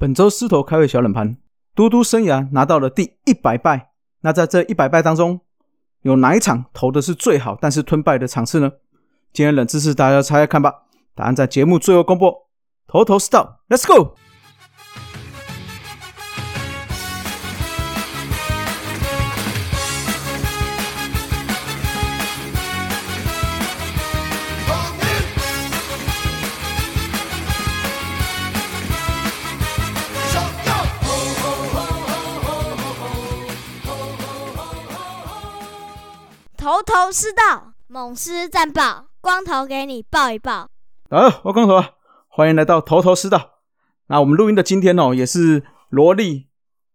本周狮头开胃小冷盘，嘟嘟生涯拿到了第一百败。那在这一百败当中，有哪一场投的是最好，但是吞败的场次呢？今天冷知识，大家猜猜看吧。答案在节目最后公布。头头是道，Let's go。头头是道，猛狮战报，光头给你报一报。好，我光头啊，欢迎来到头头是道。那我们录音的今天哦，也是萝莉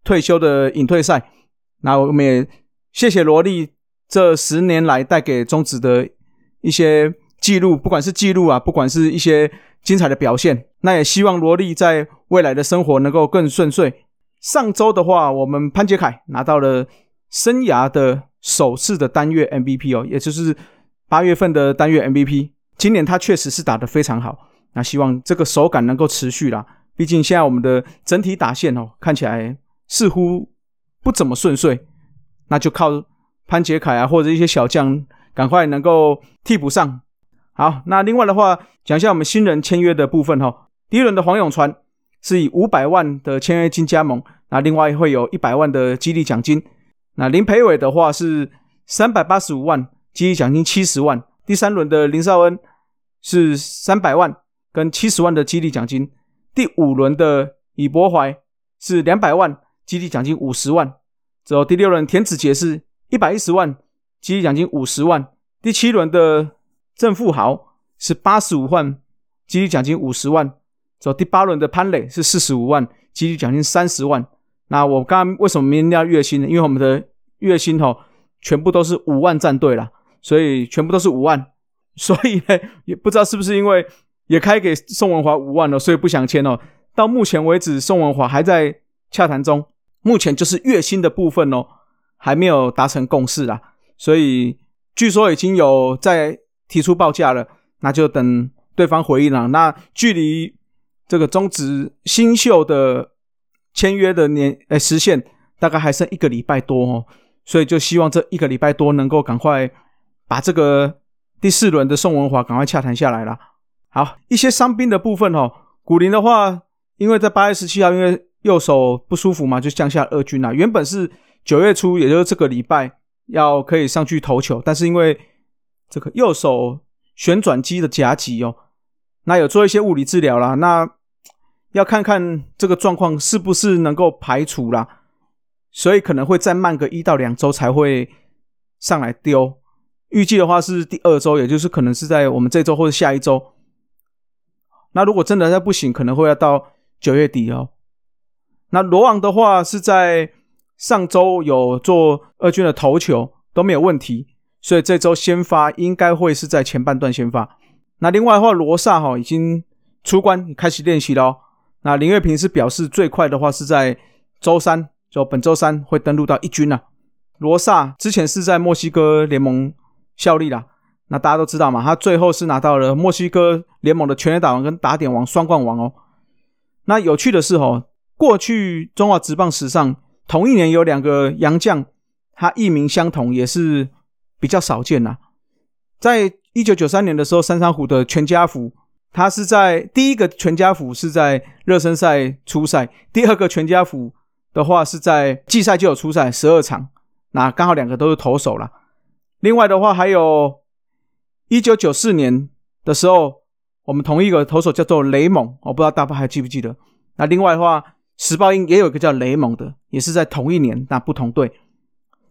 退休的隐退赛。那我们也谢谢萝莉这十年来带给中职的一些记录，不管是记录啊，不管是一些精彩的表现。那也希望萝莉在未来的生活能够更顺遂。上周的话，我们潘杰凯拿到了生涯的。首次的单月 MVP 哦，也就是八月份的单月 MVP。今年他确实是打得非常好，那希望这个手感能够持续啦。毕竟现在我们的整体打线哦，看起来似乎不怎么顺遂，那就靠潘杰凯啊或者一些小将赶快能够替补上。好，那另外的话讲一下我们新人签约的部分哈。第一轮的黄永传是以五百万的签约金加盟，那另外会有一百万的激励奖金。那林培伟的话是三百八十五万，激励奖金七十万。第三轮的林少恩是三百万跟七十万的激励奖金。第五轮的李博怀是两百万，激励奖金五十万。之后第六轮田子杰是一百一十万，激励奖金五十万。第七轮的郑富豪是八十五万，激励奖金五十万。之后第八轮的潘磊是四十五万，激励奖金三十万。那我刚刚为什么明天要月薪呢？因为我们的月薪哦，全部都是五万战队啦，所以全部都是五万。所以呢，也不知道是不是因为也开给宋文华五万了，所以不想签哦。到目前为止，宋文华还在洽谈中，目前就是月薪的部分哦，还没有达成共识啦。所以据说已经有在提出报价了，那就等对方回应了。那距离这个终止新秀的。签约的年诶时限大概还剩一个礼拜多哦，所以就希望这一个礼拜多能够赶快把这个第四轮的宋文华赶快洽谈下来了。好，一些伤兵的部分哦，古林的话，因为在八月十七号因为右手不舒服嘛，就降下二军了。原本是九月初，也就是这个礼拜要可以上去投球，但是因为这个右手旋转肌的夹击哦，那有做一些物理治疗啦，那。要看看这个状况是不是能够排除啦，所以可能会再慢个一到两周才会上来丢。预计的话是第二周，也就是可能是在我们这周或者下一周。那如果真的再不行，可能会要到九月底哦。那罗昂的话是在上周有做二军的投球都没有问题，所以这周先发应该会是在前半段先发。那另外的话，罗萨哈已经出关开始练习了。那林月平是表示最快的话是在周三，就本周三会登陆到一军了。罗萨之前是在墨西哥联盟效力啦，那大家都知道嘛，他最后是拿到了墨西哥联盟的全垒打王跟打点王双冠王哦。那有趣的是哦，过去中华职棒史上同一年有两个洋将，他艺名相同也是比较少见呐。在一九九三年的时候，三山虎的全家福。他是在第一个全家福是在热身赛初赛，第二个全家福的话是在季赛就有出赛十二场，那刚好两个都是投手了。另外的话还有一九九四年的时候，我们同一个投手叫做雷蒙，我不知道大家还记不记得。那另外的话，时报应也有一个叫雷蒙的，也是在同一年，那不同队。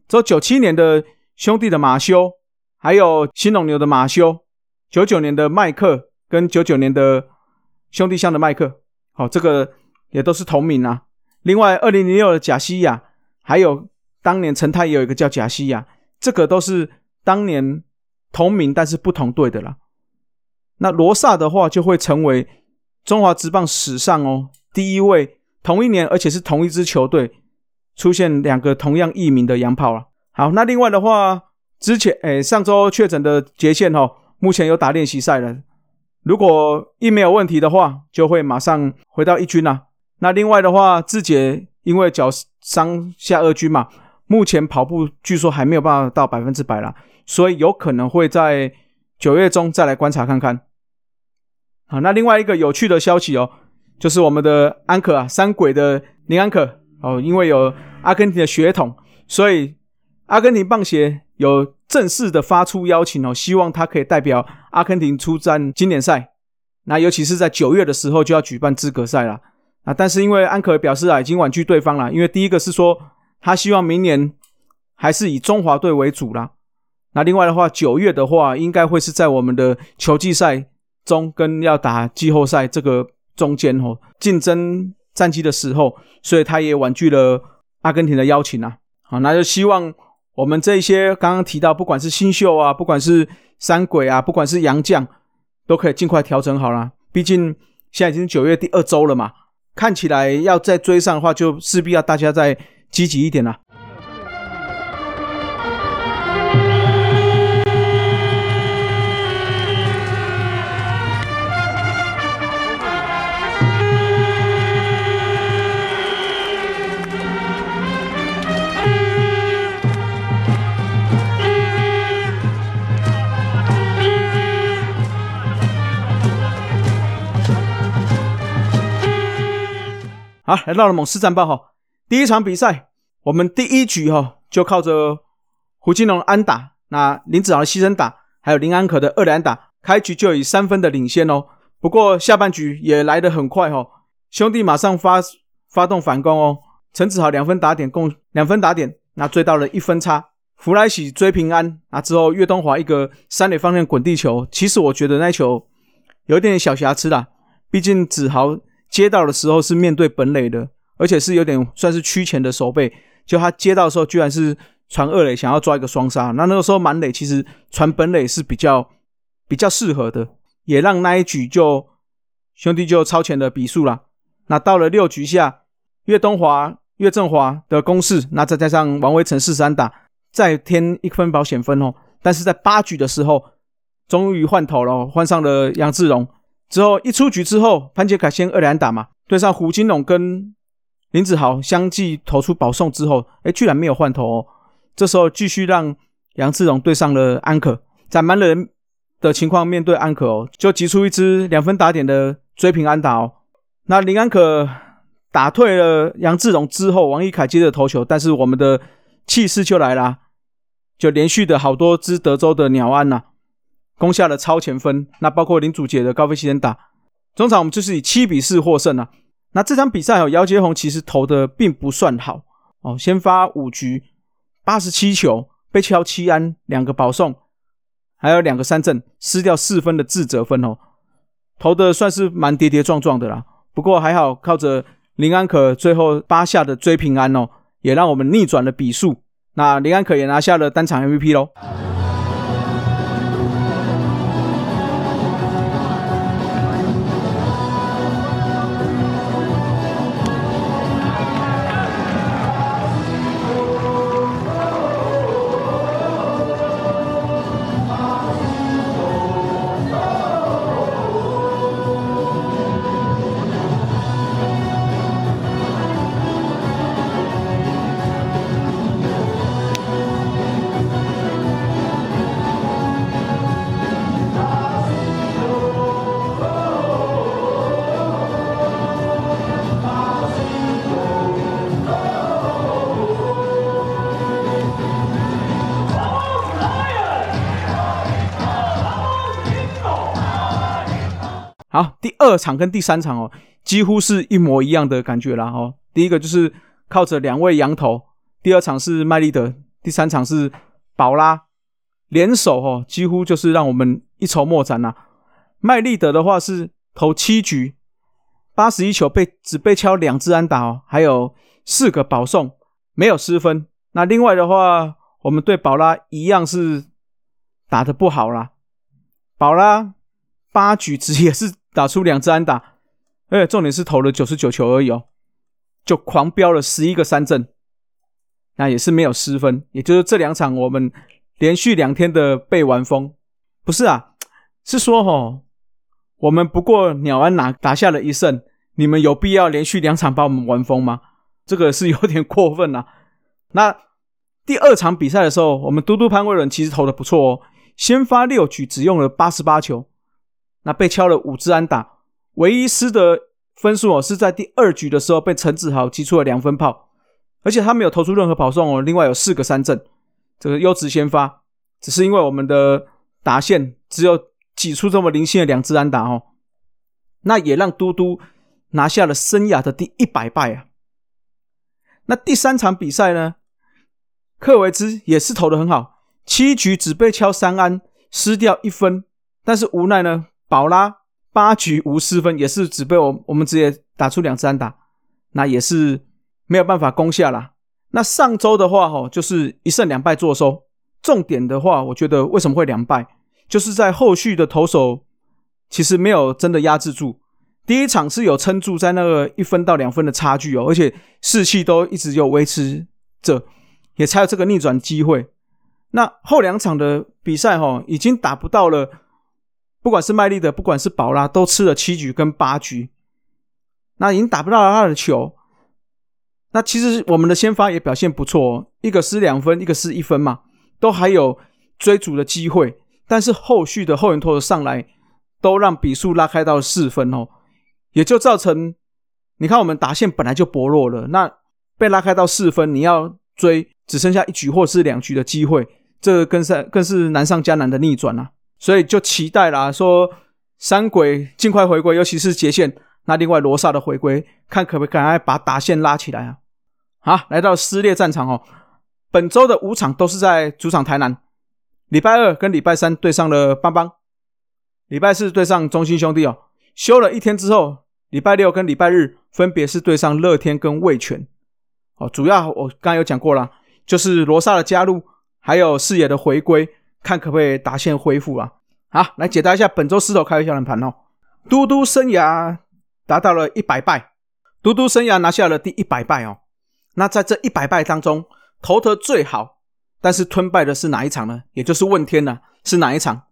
之后九七年的兄弟的马修，还有新龙牛的马修，九九年的麦克。跟九九年的兄弟象的麦克，好，这个也都是同名啊。另外，二零零六的贾西亚，还有当年陈泰也有一个叫贾西亚，这个都是当年同名但是不同队的啦。那罗萨的话，就会成为中华职棒史上哦第一位同一年而且是同一支球队出现两个同样艺名的洋炮了。好，那另外的话，之前诶上周确诊的杰线哦，目前有打练习赛了。如果一没有问题的话，就会马上回到一军啦。那另外的话，志杰因为脚伤下二军嘛，目前跑步据说还没有办法到百分之百啦，所以有可能会在九月中再来观察看看。好，那另外一个有趣的消息哦，就是我们的安可啊，三鬼的林安可哦，因为有阿根廷的血统，所以阿根廷棒协有正式的发出邀请哦，希望他可以代表阿根廷出战经典赛。那尤其是在九月的时候就要举办资格赛了啊！但是因为安可表示啊，已经婉拒对方了，因为第一个是说他希望明年还是以中华队为主啦。那另外的话，九月的话应该会是在我们的球季赛中跟要打季后赛这个中间哦，竞争战绩的时候，所以他也婉拒了阿根廷的邀请啊。好，那就希望我们这些刚刚提到，不管是新秀啊，不管是三鬼啊，不管是洋将。都可以尽快调整好了，毕竟现在已经九月第二周了嘛，看起来要再追上的话，就势必要大家再积极一点了。来到了猛狮战报哈，第一场比赛，我们第一局哈就靠着胡金龙安打，那林子豪的牺牲打，还有林安可的二连打，开局就以三分的领先哦。不过下半局也来得很快哈，兄弟马上发发动反攻哦。陈子豪两分打点共两分打点，那追到了一分差。弗莱喜追平安，那之后岳东华一个三垒方向滚地球，其实我觉得那球有点小瑕疵啦，毕竟子豪。接到的时候是面对本垒的，而且是有点算是区前的守备。就他接到的时候，居然是传二垒，想要抓一个双杀。那那个时候满垒其实传本垒是比较比较适合的，也让那一局就兄弟就超前的比数了。那到了六局下，岳东华、岳振华的攻势，那再加上王威成四三打，再添一分保险分哦。但是在八局的时候，终于换头了，换上了杨志荣。之后一出局之后，潘杰凯先二连打嘛，对上胡金龙跟林子豪相继投出保送之后，哎，居然没有换头哦。这时候继续让杨志荣对上了安可，在满人的情况面对安可哦，就击出一支两分打点的追平安打哦。那林安可打退了杨志荣之后，王一凯接着投球，但是我们的气势就来了，就连续的好多支德州的鸟安呐。攻下了超前分，那包括林祖杰的高飞牺牲打，中场我们就是以七比四获胜啊。那这场比赛哦，姚杰宏其实投的并不算好哦，先发五局八十七球，被敲七安，两个保送，还有两个三振，失掉四分的自责分哦，投的算是蛮跌跌撞撞的啦。不过还好，靠着林安可最后八下的追平安哦，也让我们逆转了比数。那林安可也拿下了单场 MVP 喽。第二场跟第三场哦，几乎是一模一样的感觉啦哦。第一个就是靠着两位羊头，第二场是麦利德，第三场是宝拉联手哦，几乎就是让我们一筹莫展呐。麦利德的话是投七局，八十一球被只被敲两支安打哦，还有四个保送，没有失分。那另外的话，我们对宝拉一样是打的不好啦，宝拉八局只也是。打出两支安打，而且重点是投了九十九球而已哦，就狂飙了十一个三振，那也是没有失分。也就是这两场我们连续两天的被完封，不是啊，是说吼，我们不过鸟安拿打下了一胜，你们有必要连续两场把我们玩疯吗？这个是有点过分啊。那第二场比赛的时候，我们嘟嘟潘威伦其实投的不错哦，先发六局只用了八十八球，那被敲了五支安打，唯一失的分数哦是在第二局的时候被陈子豪击出了两分炮，而且他没有投出任何跑送哦，另外有四个三振，这个优质先发，只是因为我们的打线只有挤出这么零星的两支安打哦，那也让嘟嘟拿下了生涯的第一百败啊。那第三场比赛呢？克维兹也是投的很好，七局只被敲三安，失掉一分。但是无奈呢，保拉八局无失分，也是只被我我们直接打出两三打，那也是没有办法攻下啦。那上周的话，哈，就是一胜两败作收。重点的话，我觉得为什么会两败，就是在后续的投手其实没有真的压制住。第一场是有撑住在那个一分到两分的差距哦，而且士气都一直有维持着。也才有这个逆转机会。那后两场的比赛，哈，已经打不到了。不管是麦利的，不管是宝拉，都吃了七局跟八局，那已经打不到他的球。那其实我们的先发也表现不错，一个失两分，一个失一分嘛，都还有追逐的机会。但是后续的后援投的上来，都让比数拉开到四分哦，也就造成你看我们打线本来就薄弱了，那被拉开到四分，你要追。只剩下一局或是两局的机会，这更是更是难上加难的逆转啊！所以就期待啦，说三鬼尽快回归，尤其是杰线。那另外罗萨的回归，看可不可以赶快把打线拉起来啊！好，来到撕裂战场哦。本周的五场都是在主场台南，礼拜二跟礼拜三对上了邦邦，礼拜四对上中心兄弟哦。休了一天之后，礼拜六跟礼拜日分别是对上乐天跟味全。哦，主要我刚刚有讲过了。就是罗萨的加入，还有视野的回归，看可不可以达线恢复啊？好，来解答一下本周四头开小人盘哦。嘟嘟生涯达到了一百败，嘟嘟生涯拿下了第一百败哦。那在这一百败当中，投得最好，但是吞败的是哪一场呢？也就是问天呢？是哪一场？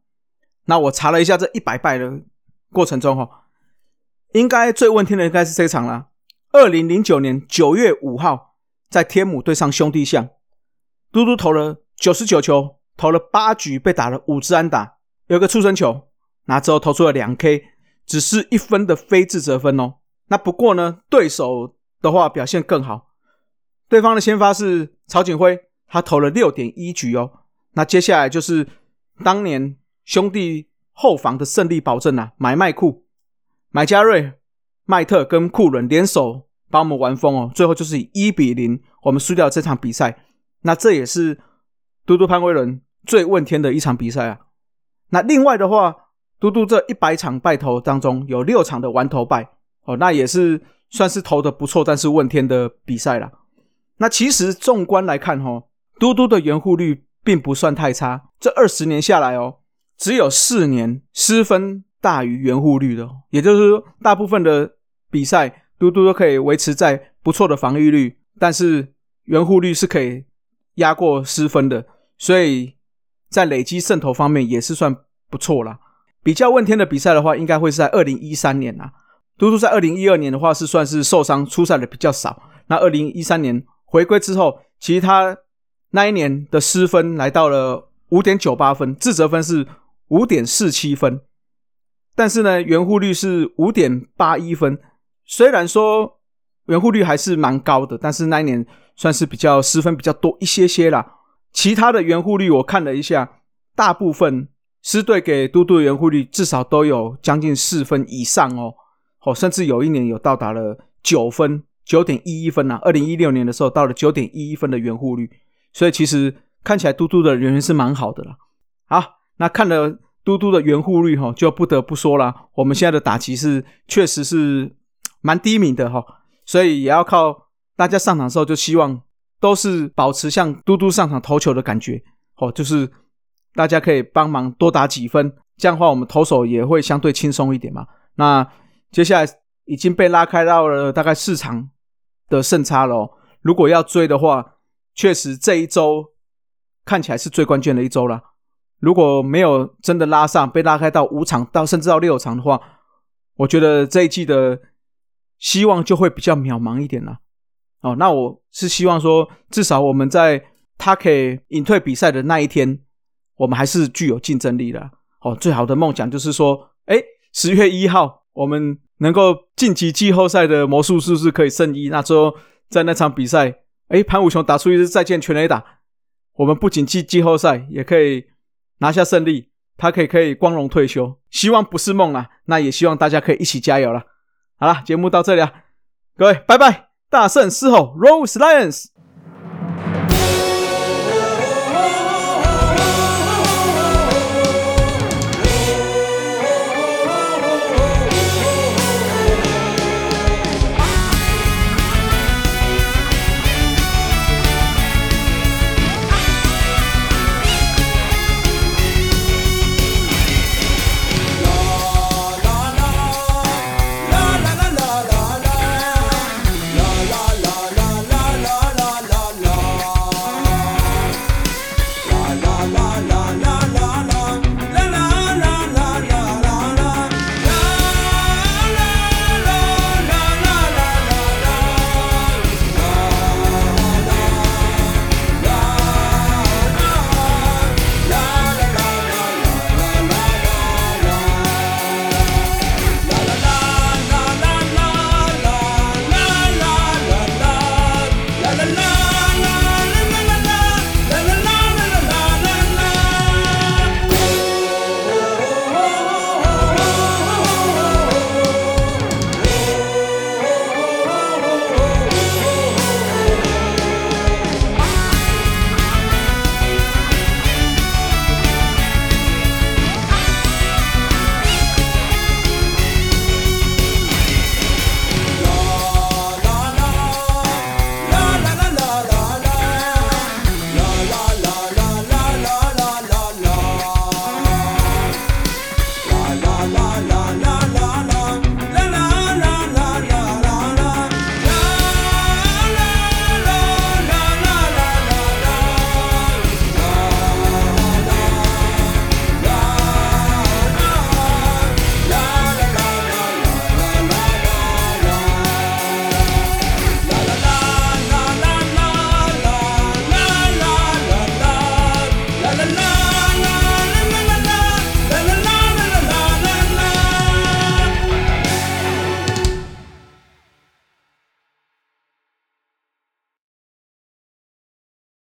那我查了一下，这一百败的过程中，哈，应该最问天的应该是这场了。二零零九年九月五号，在天母对上兄弟象。嘟嘟投了九十九球，投了八局，被打了五支安打，有个出生球，那之后投出了两 K，只是一分的非自责分哦。那不过呢，对手的话表现更好，对方的先发是曹景辉，他投了六点一局哦。那接下来就是当年兄弟后防的胜利保证啊，买麦库、买加瑞、麦特跟库伦联手把我们玩疯哦。最后就是以一比零，我们输掉这场比赛。那这也是嘟嘟潘威伦最问天的一场比赛啊。那另外的话，嘟嘟这一百场败投当中有六场的完投败哦，那也是算是投的不错，但是问天的比赛了。那其实纵观来看哈，嘟嘟的圆护率并不算太差，这二十年下来哦，只有四年失分大于圆护率的，也就是说大部分的比赛嘟嘟都可以维持在不错的防御率，但是圆护率是可以。压过失分的，所以在累积胜投方面也是算不错啦。比较问天的比赛的话，应该会是在二零一三年啊。嘟嘟在二零一二年的话是算是受伤出赛的比较少。那二零一三年回归之后，其实他那一年的失分来到了五点九八分，自责分是五点四七分，但是呢，圆护率是五点八一分。虽然说圆护率还是蛮高的，但是那一年。算是比较失分比较多一些些啦。其他的圆护率我看了一下，大部分师队给嘟嘟的圆护率至少都有将近四分以上哦，哦，甚至有一年有到达了九分，九点一一分呐。二零一六年的时候到了九点一一分的圆护率，所以其实看起来嘟嘟的圆是蛮好的啦。好，那看了嘟嘟的圆护率哈，就不得不说了，我们现在的打击是确实是蛮低迷的哈，所以也要靠。大家上场的时候就希望都是保持像嘟嘟上场投球的感觉，哦，就是大家可以帮忙多打几分，这样的话我们投手也会相对轻松一点嘛。那接下来已经被拉开到了大概四场的胜差了，如果要追的话，确实这一周看起来是最关键的一周了。如果没有真的拉上，被拉开到五场到甚至到六场的话，我觉得这一季的。希望就会比较渺茫一点了。哦，那我是希望说，至少我们在他可以隐退比赛的那一天，我们还是具有竞争力的。哦，最好的梦想就是说，哎，十月一号我们能够晋级季后赛的魔术师是可以胜一。那之后在那场比赛，哎，潘武雄打出一支再见全垒打，我们不仅进季后赛，也可以拿下胜利，他可以可以光荣退休。希望不是梦啊，那也希望大家可以一起加油了。好了，节目到这里啊，各位拜拜，大圣狮吼，Rose Lions。